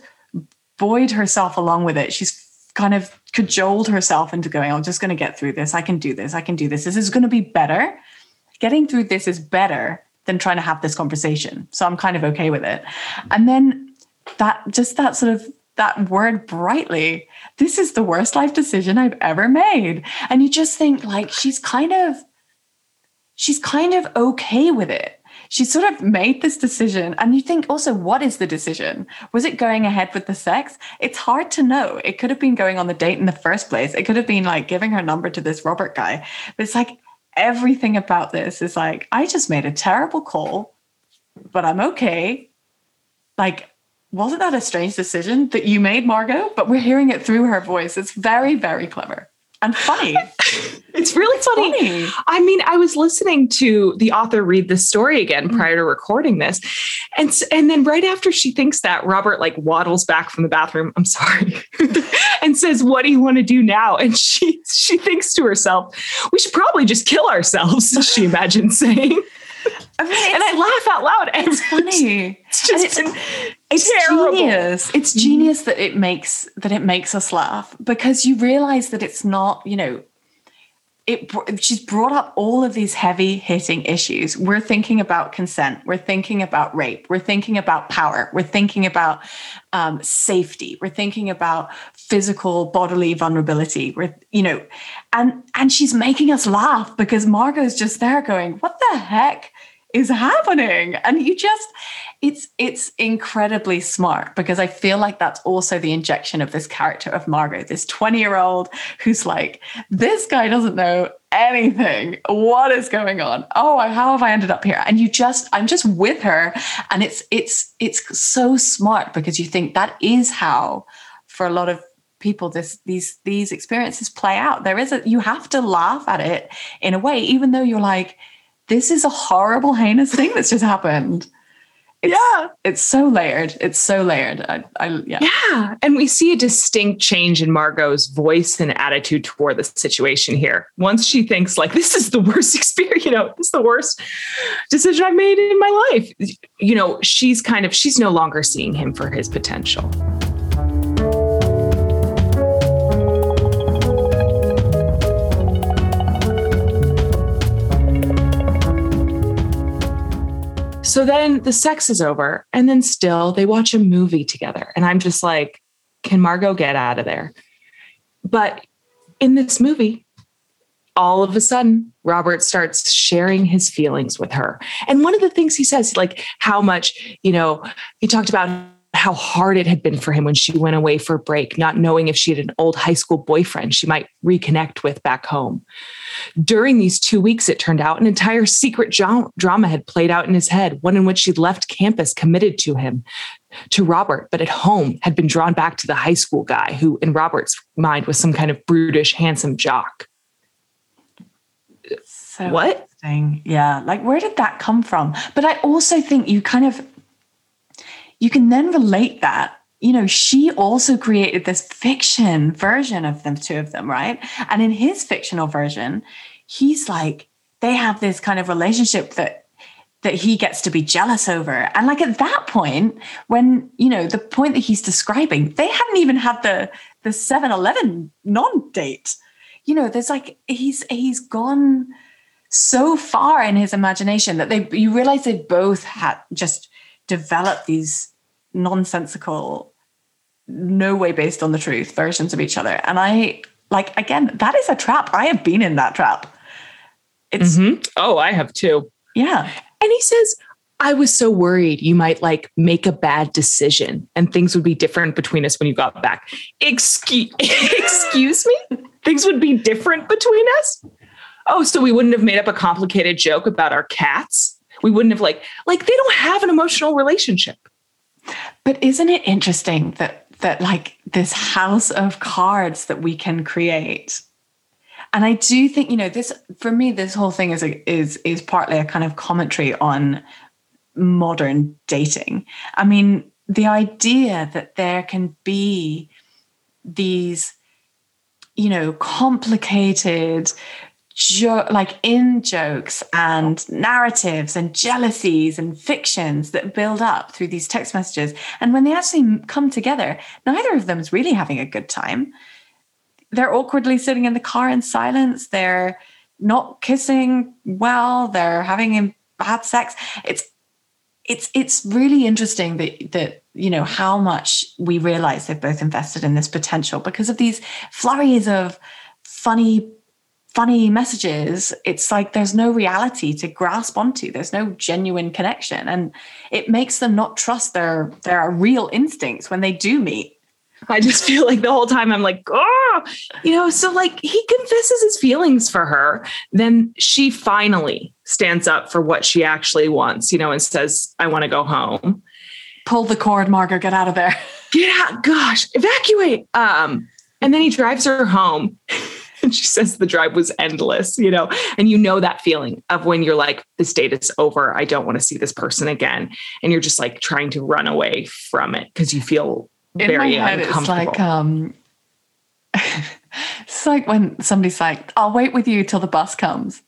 buoyed herself along with it. She's kind of cajoled herself into going i'm just going to get through this. I can do this. I can do this. This is going to be better. Getting through this is better than trying to have this conversation. So i'm kind of okay with it. And then that just that sort of that word brightly this is the worst life decision i've ever made. And you just think like she's kind of she's kind of okay with it. She sort of made this decision. And you think also, what is the decision? Was it going ahead with the sex? It's hard to know. It could have been going on the date in the first place. It could have been like giving her number to this Robert guy. But it's like everything about this is like, I just made a terrible call, but I'm okay. Like, wasn't that a strange decision that you made, Margot? But we're hearing it through her voice. It's very, very clever. And funny. it's really It's funny. funny. I mean, I was listening to the author read this story again Mm. prior to recording this. And and then right after she thinks that, Robert like waddles back from the bathroom. I'm sorry. and says, "What do you want to do now?" And she she thinks to herself, "We should probably just kill ourselves." She imagines saying. I mean, And I laugh out loud. every- it's funny. It's just it's- been it's terrible. genius. It's genius that it makes that it makes us laugh because you realize that it's not you know it she's brought up all of these heavy hitting issues. We're thinking about consent. We're thinking about rape. We're thinking about power. We're thinking about um, safety. We're thinking about physical bodily vulnerability. We're you know and and she's making us laugh because margot's just there going what the heck is happening? And you just it's it's incredibly smart because i feel like that's also the injection of this character of margot this 20 year old who's like this guy doesn't know anything. What is going on? Oh how have i ended up here? And you just i'm just with her. And it's it's it's so smart because you think that is how for a lot of people this these these experiences play out. There is a you have to laugh at it in a way even though you're like this is a horrible, heinous thing that's just happened. It's, Yeah. it's so layered. It's so layered. I, I yeah. Yeah. And we see a distinct change in Margot's voice and attitude toward the situation here. Once she thinks, like, this is the worst experience, you know, this is the worst decision I've made in my life. You know, she's kind of, she's no longer seeing him for his potential. So then the sex is over, and then still they watch a movie together. And I'm just like, can Margot get out of there? But in this movie, all of a sudden, Robert starts sharing his feelings with her. And one of the things he says, like how much, you know, he talked about how hard it had been for him when she went away for a break, not knowing if she had an old high school boyfriend she might reconnect with back home. During these two weeks, it turned out an entire secret drama had played out in his head, one in which she'd left campus committed to him, to Robert, but at home had been drawn back to the high school guy who, in Robert's mind, was some kind of brutish, handsome jock. So What? Yeah. Like, where did that come from? But I also think you kind of, you can then relate that. You know, she also created this fiction version of them, two of them, right? And in his fictional version, he's like, they have this kind of relationship that that he gets to be jealous over. And like at that point, when, you know, the point that he's describing, they hadn't even had the the 7-Eleven non-date. You know, there's like he's he's gone so far in his imagination that they you realize they both had just developed these nonsensical no way based on the truth versions of each other and i like again that is a trap i have been in that trap it's Mhm. Oh, I have too. yeah And he says, I was so worried you might like make a bad decision and things would be different between us when you got back. Excuse, excuse me? Things would be different between us? Oh, so we wouldn't have made up a complicated joke about our cats? We wouldn't have like like they don't have an emotional relationship. But isn't it interesting that that like this house of cards that we can create? And I do think, you know, this for me, this whole thing is a, is is partly a kind of commentary on modern dating. I mean, the idea that there can be these, you know, complicated jo- like in jokes and narratives and jealousies and fictions that build up through these text messages. And when they actually come together, neither of them is really having a good time. They're awkwardly sitting in the car in silence. They're not kissing well. They're having bad sex. It's it's it's really interesting that that you know how much we realize they've both invested in this potential because of these flurries of funny funny messages it's like there's no reality to grasp onto there's no genuine connection and it makes them not trust their their real instincts when they do meet I just feel like the whole time I'm like, oh, you know, so like he confesses his feelings for her. Then she finally stands up for what she actually wants, you know, and says, I want to go home. pull the cord margot get out of there Get out, gosh, evacuate. Um, and then he drives her home. And she says the drive was endless, you know, and you know that feeling of when you're like, this date is over. I don't want to see this person again. And you're just like trying to run away from it because you feel In very my head, uncomfortable. it's like um, it's like when somebody's like, "I'll wait with you till the bus comes,"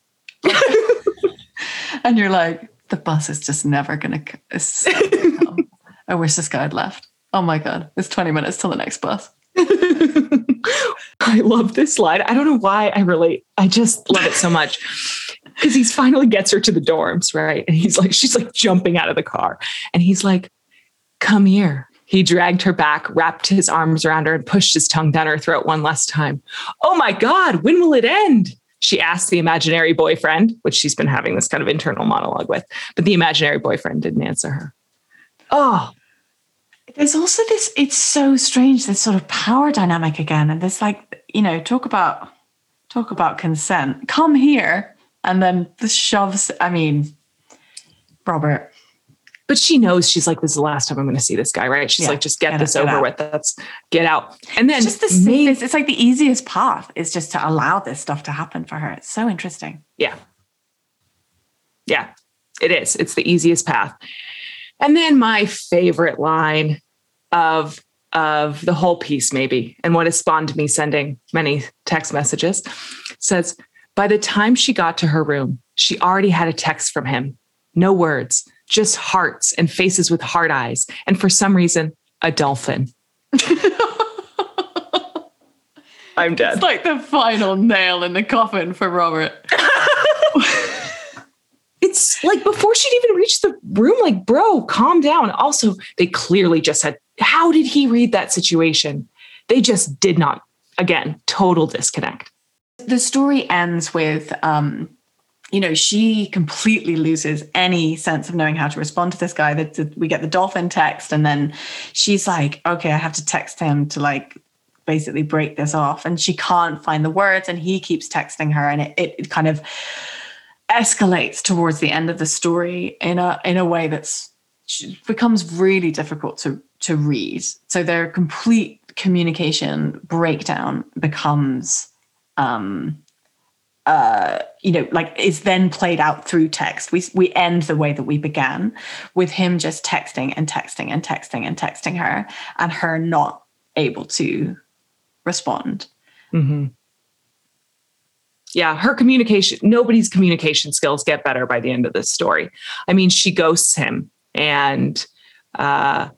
and you're like, "The bus is just never never gonna come. I wish this guy had left. Oh my god, it's 20 minutes till the next bus." I love this slide. I don't know why I relate. I just love it so much. Because he finally gets her to the dorms, right? And he's like, she's like jumping out of the car. And he's like, come here. He dragged her back, wrapped his arms around her, and pushed his tongue down her throat one last time. Oh my God, when will it end? She asked the imaginary boyfriend, which she's been having this kind of internal monologue with, but the imaginary boyfriend didn't answer her. Oh, There's also this, it's so strange, this sort of power dynamic again. And this like, you know, talk about talk about consent. Come here. And then the shoves, I mean, Robert. but she knows she's like, this is the last time I'm going to see this guy, right? She's Yeah, like, just get, get this out, over out. with. That's get out. And then It's just the Maeve- safest, it's like the easiest path is just to allow this stuff to happen for her. It's so interesting. Yeah. Yeah, it is. It's the easiest path. And then my favorite line of of the whole piece, maybe, and what has spawned me sending many text messages says, by the time she got to her room, she already had a text from him. No words, just hearts and faces with hard eyes. And for some reason, a dolphin. I'm dead. It's like the final nail in the coffin for Robert. it's like before she'd even reached the room, like, bro, calm down. Also, they clearly just had, how did he read that situation? They just did not, again, total disconnect. The story ends with um, you know, she completely loses any sense of knowing how to respond to this guy. That we get the dolphin text, and then she's like, "Okay, I have to text him to like basically break this off," and she can't find the words, and he keeps texting her, and it, it, it kind of escalates towards the end of the story in a in a way that's becomes really difficult to to read. So their complete communication breakdown becomes um uh, you know, like is then played out through text. We we end the way that we began, with him just texting and texting and texting and texting her, and her not able to respond. Mm-hmm. Yeah, her communication, nobody's communication skills get better by the end of this story. I mean, she ghosts him, and uh,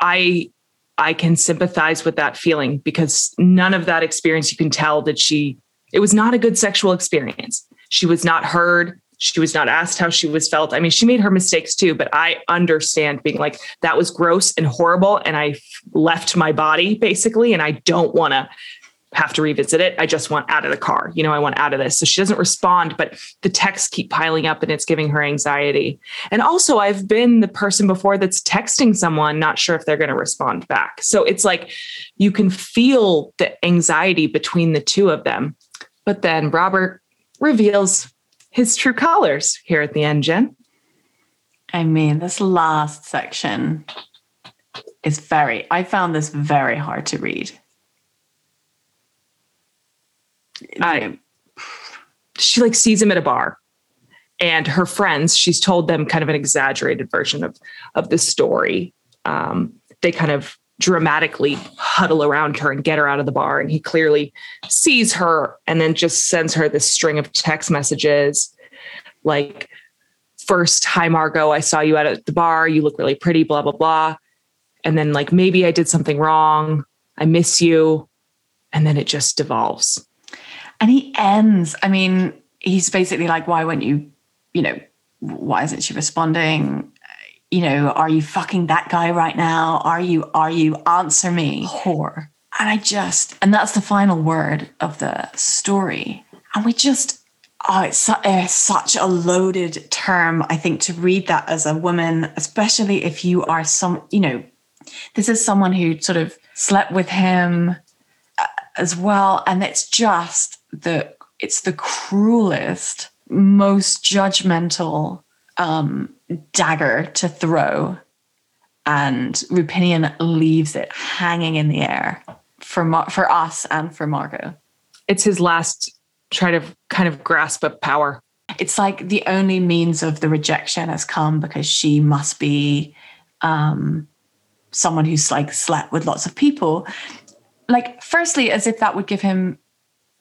I I can sympathize with that feeling because none of that experience you can tell that she it was not a good sexual experience. She was not heard. She was not asked how she was felt. I mean, she made her mistakes too, but I understand being like, that was gross and horrible. And I left my body basically, and I don't want to have to revisit it. I just want out of the car. You know, I want out of this. So she doesn't respond, but the texts keep piling up and it's giving her anxiety. And also, I've been the person before that's texting someone, not sure if they're going to respond back. So it's like you can feel the anxiety between the two of them. But then Robert reveals his true colors here at the end, Jen. I mean, this last section is very, I found this very hard to read. I, she like sees him at a bar and her friends, she's told them kind of an exaggerated version of, of the story. Um, they kind of dramatically huddle around her and get her out of the bar. And he clearly sees her and then just sends her this string of text messages like, first, hi, Margot, I saw you out at the bar. You look really pretty, blah, blah, blah. And then, like, maybe I did something wrong. I miss you. And then it just devolves. And he ends, I mean, he's basically like, why weren't you, you know, why isn't she responding? You know, are you fucking that guy right now? Are you, are you answer me, whore? And I just, and that's the final word of the story. And we just, oh, it's, su- it's such a loaded term, I think, to read that as a woman, especially if you are some, you know, this is someone who sort of slept with him uh, as well. And it's just the, it's the cruelest, most judgmental um, dagger to throw. And Roupenian leaves it hanging in the air for Mar- for us and for Margot. it's his last try to kind of grasp of power. It's like the only means of the rejection has come because she must be um, someone who's like slept with lots of people. Like, firstly, as if that would give him,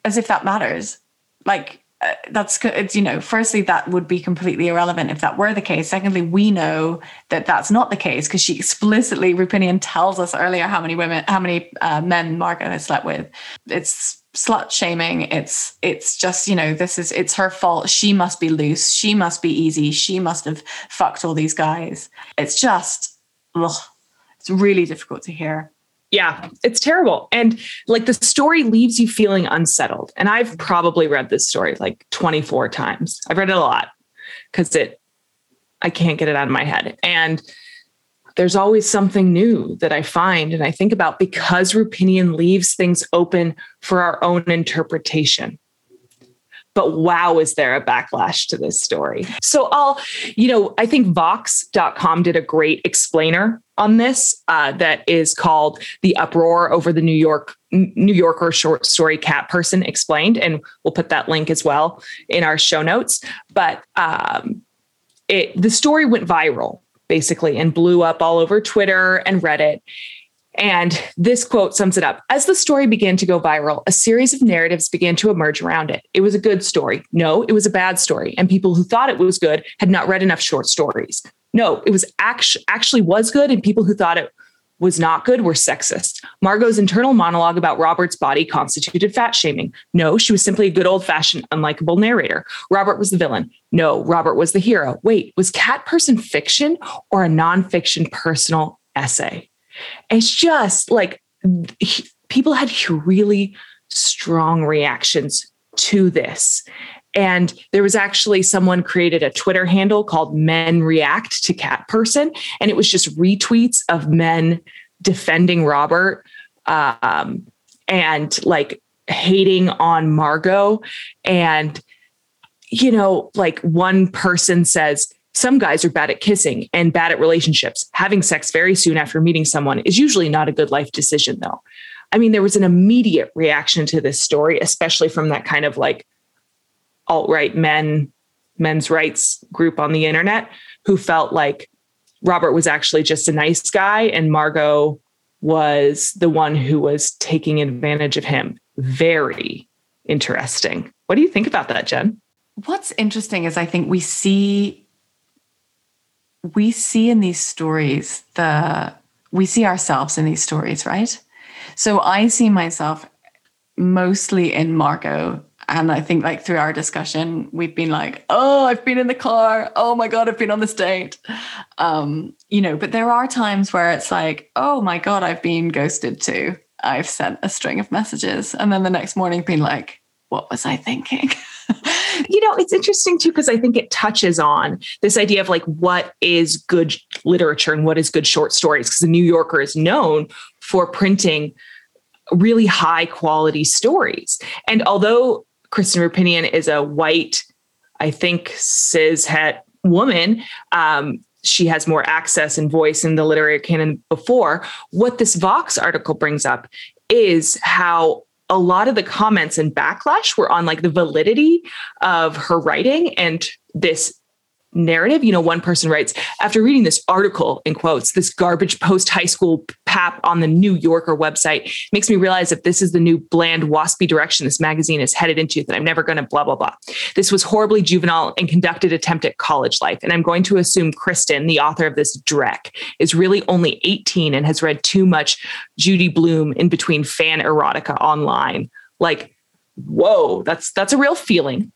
as if that matters. Like, uh, that's it's you know firstly that would be completely irrelevant if that were the case. Secondly we know that that's not the case because she explicitly Roupenian tells us earlier how many women how many uh, men Margaret has slept with. It's slut shaming. It's it's just you know this is it's her fault. She must be loose. She must be easy. She must have fucked all these guys. It's just ugh, it's really difficult to hear yeah, it's terrible. And like the story leaves you feeling unsettled. And I've probably read this story like 24 times. I've read it a lot because it, I can't get it out of my head. And there's always something new that I find and I think about because Roupenian leaves things open for our own interpretation but wow, is there a backlash to this story? So I'll, you know, I think Vox.com did a great explainer on this uh, that is called "The Uproar Over the New York New Yorker Short Story Cat Person Explained," and we'll put that link as well in our show notes. But um, it the story went viral basically and blew up all over Twitter and Reddit. And this quote sums it up. As the story began to go viral, a series of narratives began to emerge around it. It was a good story. No, it was a bad story. And people who thought it was good had not read enough short stories. No, it was actually actually was good. And people who thought it was not good were sexist. Margot's internal monologue about Robert's body constituted fat shaming. No, she was simply a good old fashioned, unlikable narrator. Robert was the villain. No, Robert was the hero. Wait, was Cat Person fiction or a nonfiction personal essay? It's just like he, people had really strong reactions to this. And there was actually someone created a Twitter handle called Men React to Cat Person. And it was just retweets of men defending Robert um, and like hating on Margot. And, you know, like one person says, some guys are bad at kissing and bad at relationships. Having sex very soon after meeting someone is usually not a good life decision, though. I mean, there was an immediate reaction to this story, especially from that kind of like alt right men, men's rights group on the internet who felt like Robert was actually just a nice guy and Margot was the one who was taking advantage of him. Very interesting. What do you think about that, Jen? What's interesting is I think we see we see in these stories the we see ourselves in these stories, right? So I see myself mostly in Margot. And I think like through our discussion, we've been like, oh, I've been in the car. Oh my God, I've been on this date. Um, you know, but there are times where it's like, oh my God, I've been ghosted too. I've sent a string of messages. And then the next morning been like, what was I thinking? you know, it's interesting too, because I think it touches on this idea of like what is good literature and what is good short stories. Because the New Yorker is known for printing really high quality stories. And although Kristen Roupenian is a white, I think, cis het woman, um, she has more access and voice in the literary canon before. What this Vox article brings up is how a lot of the comments and backlash were on like the validity of her writing and this narrative. You know, one person writes, after reading this article in quotes, this garbage post high school pap on the New Yorker website makes me realize that this is the new bland, waspy direction this magazine is headed into, that I'm never going to blah, blah, blah. This was horribly juvenile and conducted attempt at college life. And I'm going to assume Kristen, the author of this dreck, is really only 18 and has read too much Judy Blume in between fan erotica online. Like, whoa, that's that's a real feeling.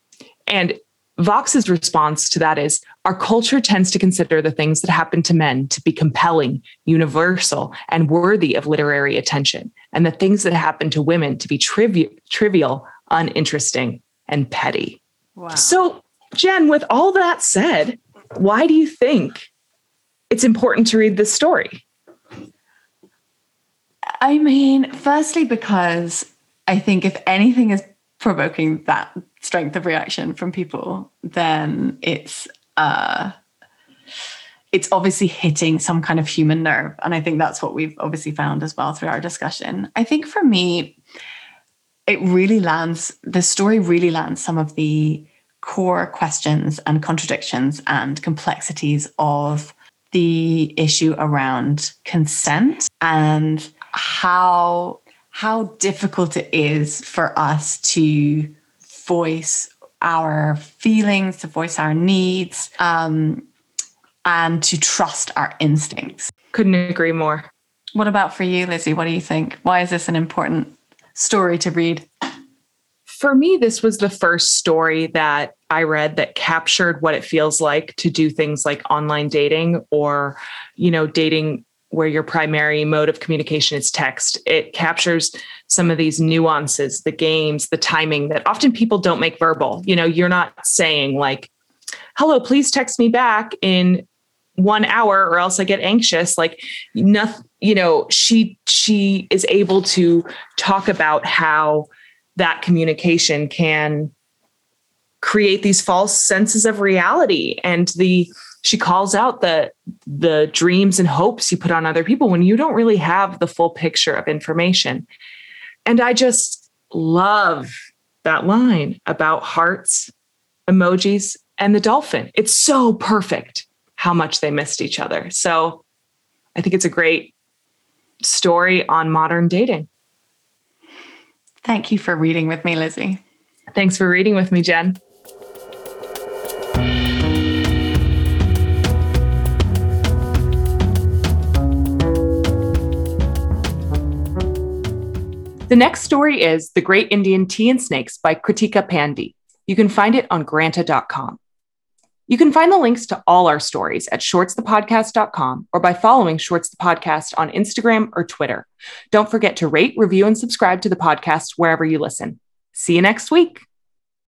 And Vox's response to that is our culture tends to consider the things that happen to men to be compelling, universal, and worthy of literary attention, and the things that happen to women to be trivi- trivial, uninteresting, and petty. Wow. So, Jen, with all that said, why do you think it's important to read this story? I mean, firstly, because I think if anything is provoking that strength of reaction from people, then it's uh, it's obviously hitting some kind of human nerve. And I think that's what we've obviously found as well through our discussion. I think for me, it really lands, the story really lands some of the core questions and contradictions and complexities of the issue around consent and how how difficult it is for us to voice our feelings, to voice our needs, um, and to trust our instincts. Couldn't agree more. What about for you, Lizzie? What do you think? Why is this an important story to read? For me, this was the first story that I read that captured what it feels like to do things like online dating or, you know, dating where your primary mode of communication is text. It captures some of these nuances, the games, the timing that often people don't make verbal. You know, you're not saying like, hello, please text me back in one hour or else I get anxious. Like nothing, you know, she she is able to talk about how that communication can create these false senses of reality and the she calls out the the dreams and hopes you put on other people when you don't really have the full picture of information. And i just love that line about hearts emojis and the dolphin. It's so perfect how much they missed each other. So i think it's a great story on modern dating. Thank you for reading with me lizzie. Thanks for reading with me jen The next story is The Great Indian Tea and Snakes by Kritika Pandey. You can find it on granta.com. You can find the links to all our stories at shortsthepodcast.com or by following Shorts the Podcast on Instagram or Twitter. Don't forget to rate, review, and subscribe to the podcast wherever you listen. See you next week.